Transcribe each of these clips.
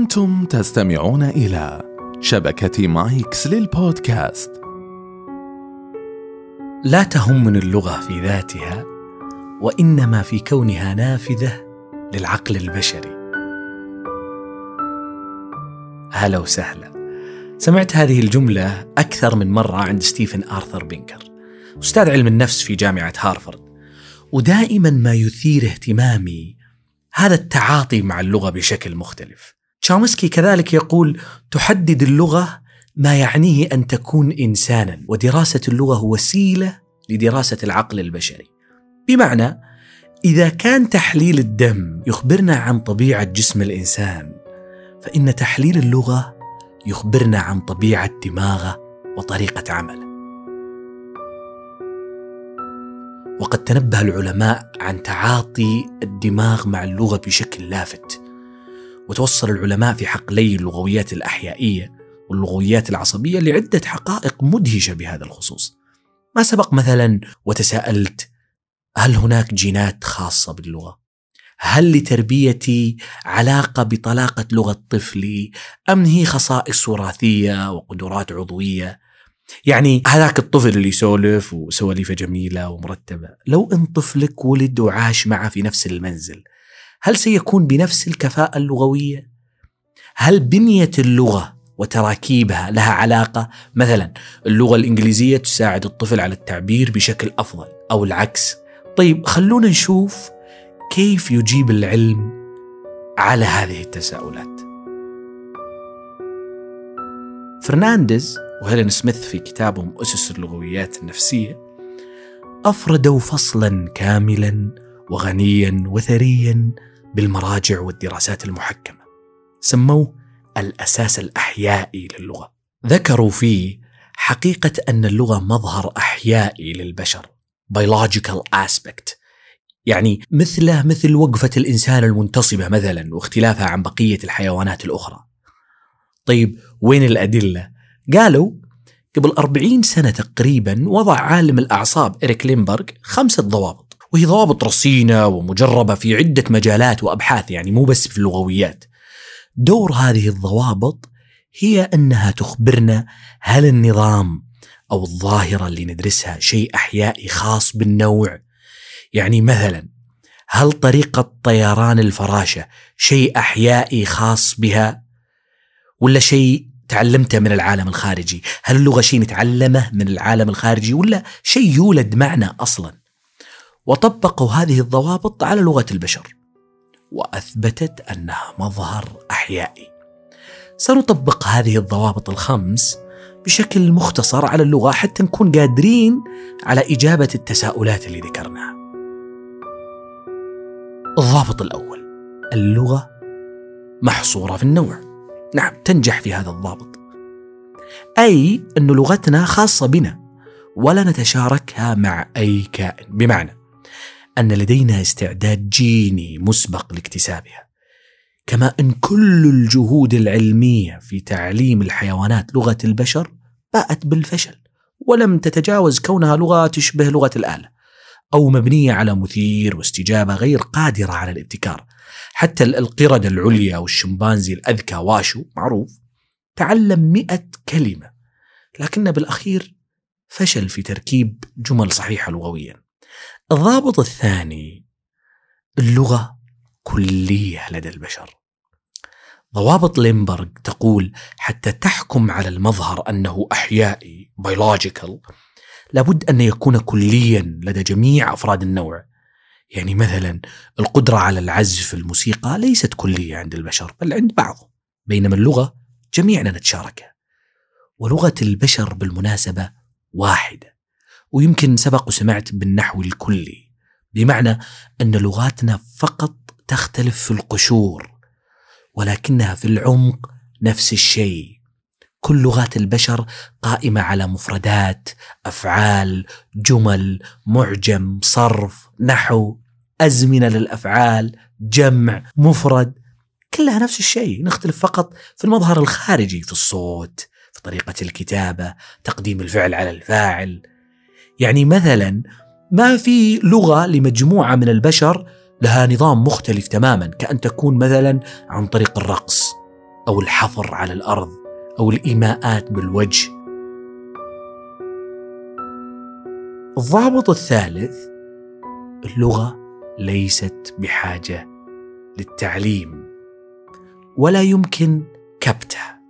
أنتم تستمعون إلى شبكة مايكس للبودكاست. لا تهمني اللغة في ذاتها وإنما في كونها نافذة للعقل البشري. هلا وسهلا. سمعت هذه الجملة أكثر من مرة عند ستيفن آرثر بينكر أستاذ علم النفس في جامعة هارفارد ودائما ما يثير اهتمامي هذا التعاطي مع اللغة بشكل مختلف. تشامسكي كذلك يقول تحدد اللغة ما يعنيه أن تكون إنسانا ودراسة اللغة وسيلة لدراسة العقل البشري. بمعنى إذا كان تحليل الدم يخبرنا عن طبيعة جسم الإنسان فإن تحليل اللغة يخبرنا عن طبيعة دماغه وطريقة عمله. وقد تنبه العلماء عن تعاطي الدماغ مع اللغة بشكل لافت. وتوصل العلماء في حقلي اللغويات الأحيائية واللغويات العصبية لعدة حقائق مدهشة بهذا الخصوص. ما سبق مثلا وتساءلت هل هناك جينات خاصة باللغة؟ هل لتربيتي علاقة بطلاقة لغة طفلي أم هي خصائص وراثية وقدرات عضوية؟ يعني هذاك الطفل اللي يسولف وسواليفه جميلة ومرتبة، لو ان طفلك ولد وعاش معه في نفس المنزل، هل سيكون بنفس الكفاءة اللغوية؟ هل بنية اللغة وتراكيبها لها علاقة؟ مثلا اللغة الإنجليزية تساعد الطفل على التعبير بشكل أفضل أو العكس. طيب خلونا نشوف كيف يجيب العلم على هذه التساؤلات. فرنانديز وهيلين سميث في كتابهم أسس اللغويات النفسية أفردوا فصلا كاملا وغنيا وثريا بالمراجع والدراسات المحكمة سموه الأساس الأحيائي للغة. ذكروا فيه حقيقة أن اللغة مظهر أحيائي للبشر biological aspect يعني مثله مثل وقفة الإنسان المنتصبة مثلا واختلافها عن بقية الحيوانات الأخرى. طيب وين الأدلة؟ قالوا قبل أربعين سنة تقريبا وضع عالم الأعصاب إريك لينبرغ خمسة ضوابط وهي ضوابط رصينة ومجربة في عدة مجالات وأبحاث يعني مو بس في اللغويات. دور هذه الضوابط هي أنها تخبرنا هل النظام أو الظاهرة اللي ندرسها شيء أحيائي خاص بالنوع. يعني مثلا هل طريقة طيران الفراشة شيء أحيائي خاص بها؟ ولا شيء تعلمته من العالم الخارجي؟ هل اللغة شيء نتعلمه من العالم الخارجي؟ ولا شيء يولد معنا أصلا؟ وطبقوا هذه الضوابط على لغة البشر وأثبتت أنها مظهر أحيائي. سنطبق هذه الضوابط الخمس بشكل مختصر على اللغة حتى نكون قادرين على إجابة التساؤلات اللي ذكرناها. الضابط الأول اللغة محصورة في النوع. نعم تنجح في هذا الضابط. أي أن لغتنا خاصة بنا ولا نتشاركها مع أي كائن بمعنى أن لدينا استعداد جيني مسبق لاكتسابها. كما أن كل الجهود العلمية في تعليم الحيوانات لغة البشر باءت بالفشل ولم تتجاوز كونها لغة تشبه لغة الآلة أو مبنية على مثير واستجابة غير قادرة على الابتكار. حتى القردة العليا والشمبانزي الأذكى واشو معروف تعلم مئة كلمة لكن بالأخير فشل في تركيب جمل صحيحة لغويا. الضابط الثاني اللغة كلية لدى البشر. ضوابط لينبرغ تقول حتى تحكم على المظهر أنه أحيائي biological لابد أن يكون كليا لدى جميع أفراد النوع. يعني مثلا القدرة على العزف الموسيقى ليست كلية عند البشر بل عند بعض. بينما اللغة جميعنا نتشاركها. ولغة البشر بالمناسبة واحدة. ويمكن سبق وسمعت بالنحو الكلي بمعنى أن لغاتنا فقط تختلف في القشور ولكنها في العمق نفس الشيء. كل لغات البشر قائمة على مفردات أفعال جمل معجم صرف نحو أزمنة للأفعال جمع مفرد كلها نفس الشيء. نختلف فقط في المظهر الخارجي في الصوت في طريقة الكتابة تقديم الفعل على الفاعل يعني مثلا ما في لغة لمجموعة من البشر لها نظام مختلف تماما كأن تكون مثلا عن طريق الرقص أو الحفر على الأرض أو الإيماءات بالوجه. الضابط الثالث اللغة ليست بحاجة للتعليم ولا يمكن كبتها.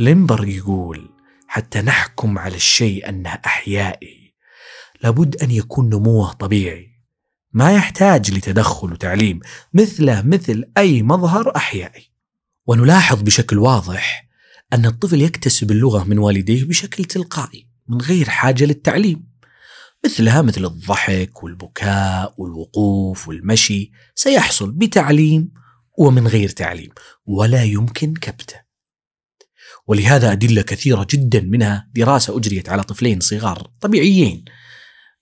ليمبر يقول حتى نحكم على الشيء أنه أحيائي. لابد أن يكون نموه طبيعي. ما يحتاج لتدخل وتعليم مثله مثل أي مظهر أحيائي. ونلاحظ بشكل واضح أن الطفل يكتسب اللغة من والديه بشكل تلقائي من غير حاجة للتعليم. مثلها مثل الضحك والبكاء والوقوف والمشي سيحصل بتعليم ومن غير تعليم ولا يمكن كبته. ولهذا أدلة كثيرة جدا منها دراسة أجريت على طفلين صغار طبيعيين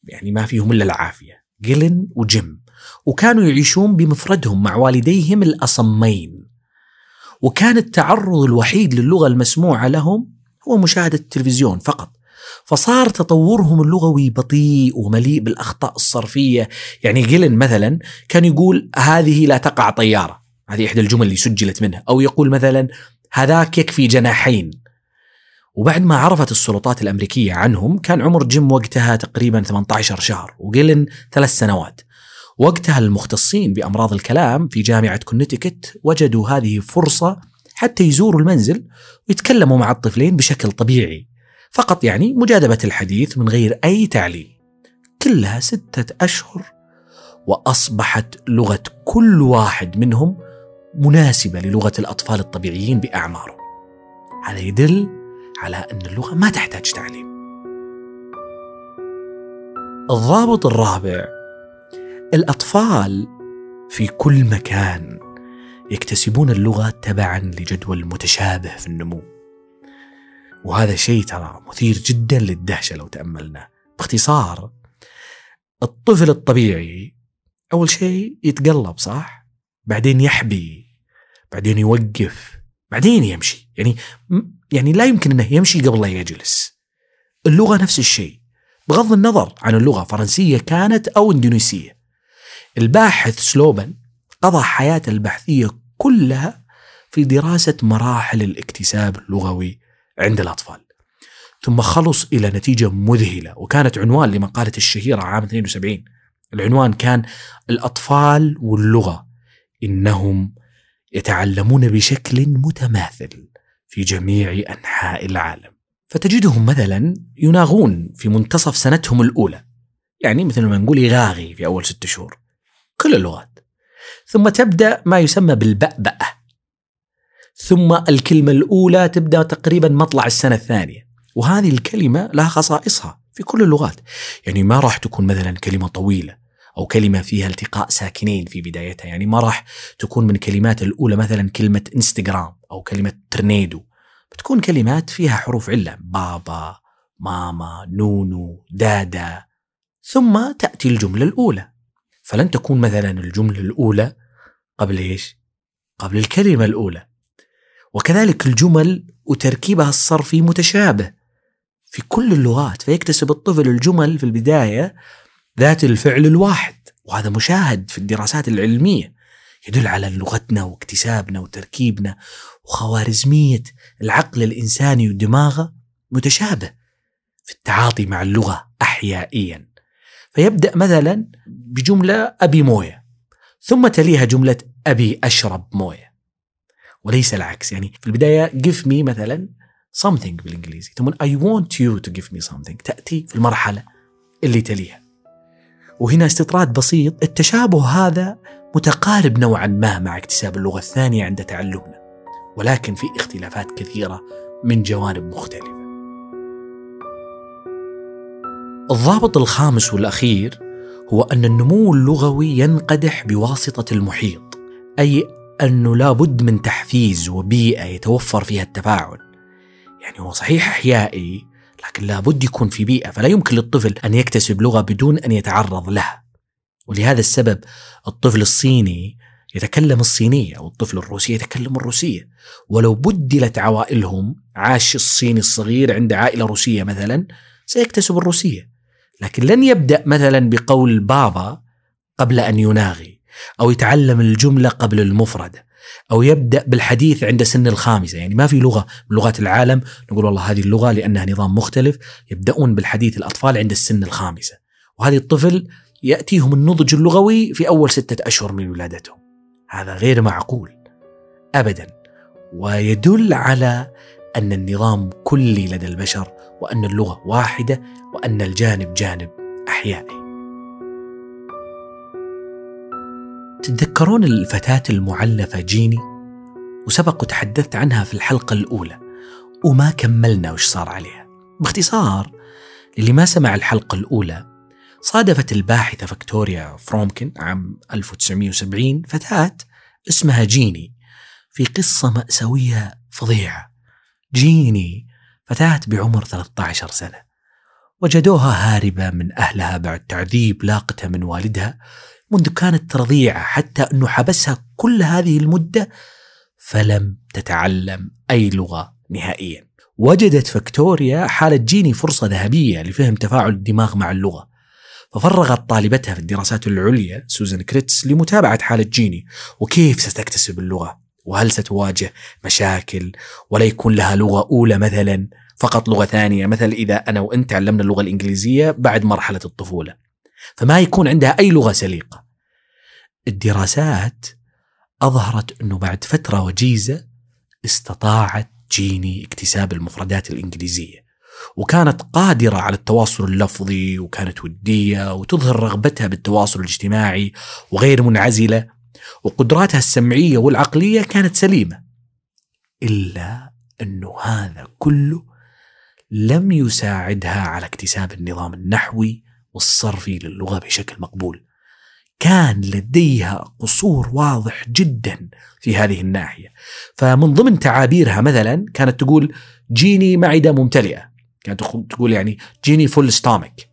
يعني ما فيهم إلا العافية جيلن وجيم وكانوا يعيشون بمفردهم مع والديهم الأصمين. وكان التعرض الوحيد للغة المسموعة لهم هو مشاهدة التلفزيون فقط فصار تطورهم اللغوي بطيء ومليء بالأخطاء الصرفية. يعني جيلن مثلا كان يقول هذه لا تقع طيارة هذه إحدى الجمل اللي سجلت منها أو يقول مثلا هذاك يكفي جناحين. وبعد ما عرفت السلطات الأمريكية عنهم كان عمر جيم وقتها تقريبا 18 شهر وجيلن ثلاث سنوات. وقتها المختصين بأمراض الكلام في جامعة كونيتيكت وجدوا هذه فرصة حتى يزوروا المنزل ويتكلموا مع الطفلين بشكل طبيعي فقط يعني مجاذبة الحديث من غير أي تعليم. كلها ستة أشهر وأصبحت لغة كل واحد منهم مناسبة للغة الأطفال الطبيعيين بأعمارهم. هذا يدل على أن اللغة ما تحتاج تعليم. الضابط الرابع الأطفال في كل مكان يكتسبون اللغة تبعا لجدول متشابه في النمو. وهذا شيء ترى مثير جدا للدهشة لو تأملنا باختصار الطفل الطبيعي أول شيء يتقلب صح؟ بعدين يحبي بعدين يوقف. بعدين يمشي. يعني يعني لا يمكن إنه يمشي قبل لا يجلس. اللغة نفس الشيء. بغض النظر عن اللغة فرنسية كانت أو إندونيسية. الباحث سلوبن قضى حياته البحثية كلها في دراسة مراحل الاكتساب اللغوي عند الأطفال. ثم خلص إلى نتيجة مذهلة وكانت عنوان لمقالته الشهيرة عام 72 العنوان كان الأطفال واللغة إنهم يتعلمون بشكل متماثل في جميع أنحاء العالم. فتجدهم مثلا يناغون في منتصف سنتهم الأولى. يعني مثل ما نقول يغاغي في أول ست شهور. كل اللغات. ثم تبدأ ما يسمى بالبأبأة. ثم الكلمة الأولى تبدأ تقريبا مطلع السنة الثانية. وهذه الكلمة لها خصائصها في كل اللغات. يعني ما راح تكون مثلا كلمة طويلة أو كلمة فيها التقاء ساكنين في بدايتها. يعني ما راح تكون من كلمات الأولى مثلا كلمة إنستغرام أو كلمة ترنيدو بتكون كلمات فيها حروف علة بابا ماما نونو دادا. ثم تأتي الجملة الأولى. فلن تكون مثلا الجملة الأولى قبل إيش؟ قبل الكلمة الأولى. وكذلك الجمل وتركيبها الصرفي متشابه في كل اللغات. فيكتسب الطفل الجمل في البداية ذات الفعل الواحد. وهذا مشاهد في الدراسات العلمية. يدل على لغتنا واكتسابنا وتركيبنا وخوارزمية العقل الإنساني ودماغه متشابه في التعاطي مع اللغة أحيائيا. فيبدأ مثلا بجملة أبي موية ثم تليها جملة أبي أشرب موية. وليس العكس يعني في البداية give me مثلا something بالإنجليزي ثم I want you to give me something تأتي في المرحلة اللي تليها. وهنا استطراد بسيط. التشابه هذا متقارب نوعا ما مع اكتساب اللغة الثانية عند تعلمنا ولكن في اختلافات كثيرة من جوانب مختلفة. الضابط الخامس والأخير هو أن النمو اللغوي ينقدح بواسطة المحيط أي أنه لابد من تحفيز وبيئة يتوفر فيها التفاعل. يعني هو صحيح أحيائي لكن لابد يكون في بيئة فلا يمكن للطفل أن يكتسب لغة بدون أن يتعرض لها. ولهذا السبب الطفل الصيني يتكلم الصينية أو الطفل الروسي يتكلم الروسية. ولو بدلت عوائلهم عاش الصيني الصغير عند عائلة روسية مثلا سيكتسب الروسية. لكن لن يبدأ مثلا بقول بابا قبل أن يناغي أو يتعلم الجملة قبل المفردة. أو يبدأ بالحديث عند سن الخامسة. يعني ما في لغة من لغات العالم نقول والله هذه اللغة لأنها نظام مختلف يبدأون بالحديث الأطفال عند السن الخامسة. وهذه الطفل يأتيهم النضج اللغوي في أول ستة أشهر من ولادتهم. هذا غير معقول أبدا. ويدل على أن النظام كلي لدى البشر وأن اللغة واحدة وأن الجانب جانب أحيائي. تتذكرون الفتاة المعلفة جيني؟ وسبق وتحدثت عنها في الحلقة الأولى. وما كملنا وش صار عليها. باختصار للي ما سمع الحلقة الأولى صادفت الباحثة فيكتوريا فرومكن عام 1970 فتاة اسمها جيني في قصة مأساوية فظيعة. جيني فتاة بعمر 13 سنة. وجدوها هاربة من أهلها بعد تعذيب لاقته من والدها منذ كانت رضيعة حتى أنه حبسها كل هذه المدة فلم تتعلم أي لغة نهائيا. وجدت فكتوريا حالة جيني فرصة ذهبية لفهم تفاعل الدماغ مع اللغة. ففرغت طالبتها في الدراسات العليا سوزان كريتس لمتابعة حالة جيني وكيف ستكتسب اللغة وهل ستواجه مشاكل ولا يكون لها لغة أولى مثلا فقط لغة ثانية مثل إذا أنا وأنت تعلمنا اللغة الإنجليزية بعد مرحلة الطفولة. فما يكون عندها أي لغة سليقة. الدراسات أظهرت أنه بعد فترة وجيزة استطاعت جيني اكتساب المفردات الإنجليزية وكانت قادرة على التواصل اللفظي وكانت ودية وتظهر رغبتها بالتواصل الاجتماعي وغير منعزلة وقدراتها السمعية والعقلية كانت سليمة. إلا أنه هذا كله لم يساعدها على اكتساب النظام النحوي والصرفي للغة بشكل مقبول. كان لديها قصور واضح جدا في هذه الناحية. فمن ضمن تعابيرها مثلا كانت تقول جيني معدة ممتلئة كانت تقول يعني جيني فول ستامك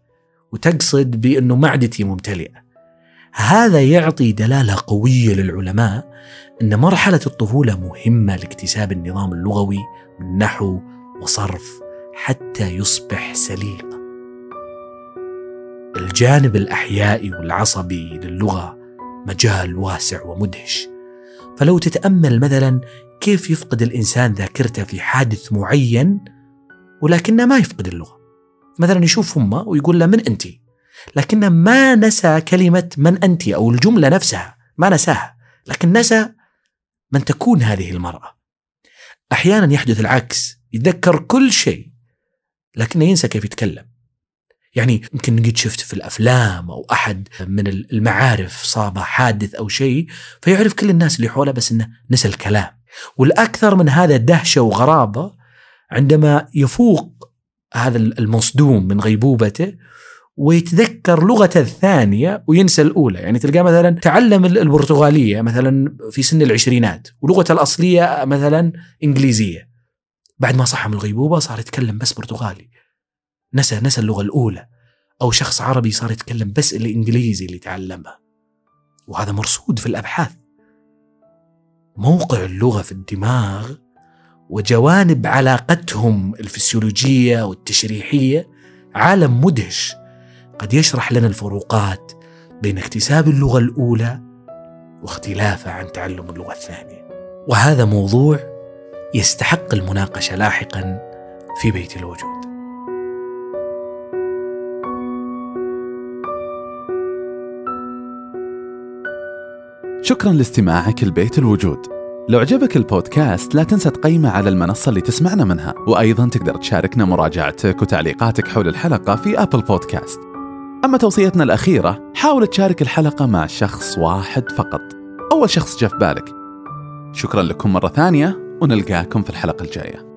وتقصد بأنه معدتي ممتلئة. هذا يعطي دلالة قوية للعلماء أن مرحلة الطفولة مهمة لاكتساب النظام اللغوي من نحو وصرف حتى يصبح سليقا الجانب الأحيائي والعصبي للغة مجال واسع ومدهش. فلو تتأمل مثلا كيف يفقد الإنسان ذاكرته في حادث معين ولكنه ما يفقد اللغة. مثلا يشوف أمه ويقول له من أنت لكنه ما نسى كلمة من أنت أو الجملة نفسها. ما نساها. لكن نسى من تكون هذه المرأة. أحيانا يحدث العكس. يتذكر كل شيء لكنه ينسى كيف يتكلم. يعني يمكن قد شفت في الأفلام أو أحد من المعارف صاب حادث أو شيء فيعرف كل الناس اللي حوله بس إنه نسى الكلام. والأكثر من هذا دهشة وغرابة عندما يفوق هذا المصدوم من غيبوبته ويتذكر لغته الثانية وينسى الأولى. يعني تلقاه مثلا تعلم البرتغالية مثلا في سن العشرينات ولغته الأصلية مثلا إنجليزية. بعد ما صح من الغيبوبة صار يتكلم بس برتغالي. نسى نسى اللغة الأولى. أو شخص عربي صار يتكلم بس الإنجليزي اللي تعلمها. وهذا مرصود في الأبحاث. موقع اللغة في الدماغ وجوانب علاقتهم الفسيولوجية والتشريحية عالم مدهش. قد يشرح لنا الفروقات بين اكتساب اللغة الأولى واختلافه عن تعلم اللغة الثانية. وهذا موضوع يستحق المناقشة لاحقا في بيت الوجود. شكرا لاستماعك لبيت الوجود. لو عجبك البودكاست لا تنسى تقيمه على المنصة اللي تسمعنا منها. وأيضا تقدر تشاركنا مراجعتك وتعليقاتك حول الحلقة في أبل بودكاست أما توصيتنا الأخيرة حاول تشارك الحلقة مع شخص واحد فقط. أول شخص جاء في بالك. شكرا لكم مرة ثانية ونلقاكم في الحلقة الجاية.